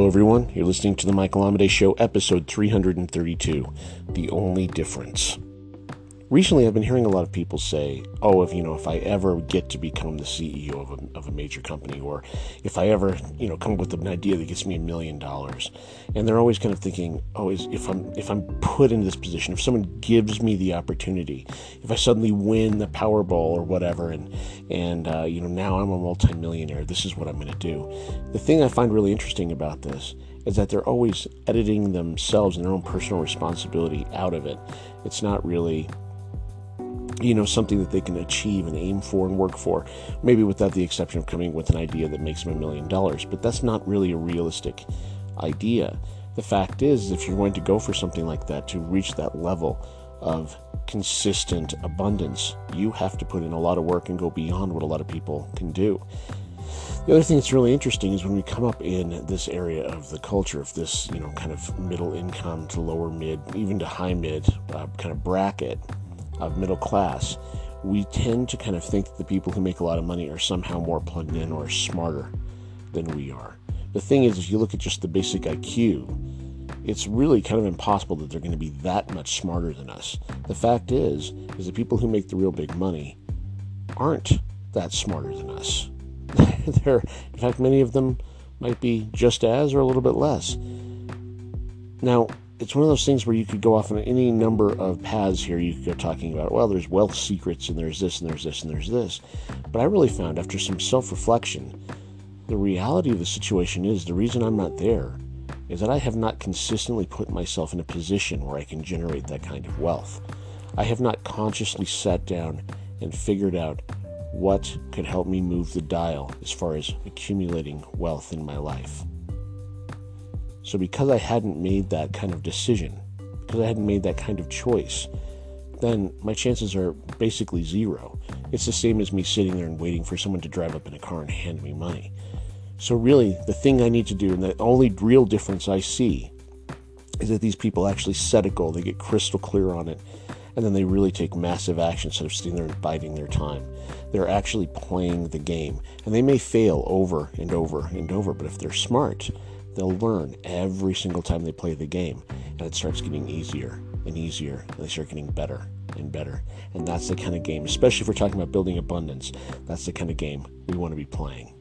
Hello, everyone. You're listening to the Michael Amidei Show, episode 332 The Only Difference recently I've been hearing a lot of people say, oh, if you know, if I ever get to become the CEO of a, of a major company, or if I ever, you know, come up with an idea that gets me a million dollars, and they're always kind of thinking, oh, is, if I'm if I'm put in this position, if someone gives me the opportunity, if I suddenly win the Powerball or whatever, and and uh, you know now I'm a multimillionaire, this is what I'm going to do. The thing I find really interesting about this is that they're always editing themselves and their own personal responsibility out of it. It's not really you know, something that they can achieve and aim for and work for. Maybe without the exception of coming with an idea that makes them a million dollars, but that's not really a realistic idea. The fact is, if you're going to go for something like that to reach that level of consistent abundance, you have to put in a lot of work and go beyond what a lot of people can do. The other thing that's really interesting is when we come up in this area of the culture of this, you know, kind of middle income to lower mid, even to high mid uh, kind of bracket, of middle class, we tend to kind of think that the people who make a lot of money are somehow more plugged in or smarter than we are. The thing is, if you look at just the basic IQ, it's really kind of impossible that they're going to be that much smarter than us. The fact is, is the people who make the real big money aren't that smarter than us. they're, in fact, many of them might be just as or a little bit less. Now, it's one of those things where you could go off on any number of paths here. You could go talking about, well, there's wealth secrets and there's this and there's this and there's this. But I really found after some self reflection, the reality of the situation is the reason I'm not there is that I have not consistently put myself in a position where I can generate that kind of wealth. I have not consciously sat down and figured out what could help me move the dial as far as accumulating wealth in my life. So, because I hadn't made that kind of decision, because I hadn't made that kind of choice, then my chances are basically zero. It's the same as me sitting there and waiting for someone to drive up in a car and hand me money. So, really, the thing I need to do, and the only real difference I see, is that these people actually set a goal, they get crystal clear on it, and then they really take massive action instead of sitting there and biding their time. They're actually playing the game, and they may fail over and over and over, but if they're smart, they'll learn every single time they play the game. And it starts getting easier and easier, and they start getting better and better. And that's the kind of game, especially if we're talking about building abundance, that's the kind of game we want to be playing.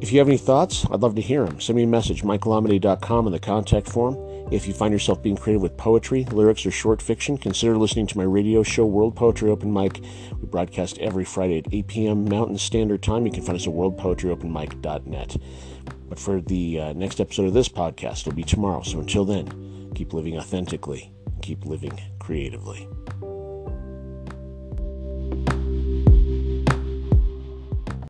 If you have any thoughts, I'd love to hear them. Send me a message, michaelamidei.com in the contact form. If you find yourself being creative with poetry, lyrics, or short fiction, consider listening to my radio show, World Poetry Open Mic. We broadcast every Friday at 8 p.m. Mountain Standard Time. You can find us at worldpoetryopenmic.net. But for the uh, next episode of this podcast, it'll be tomorrow. So until then, keep living authentically, keep living creatively.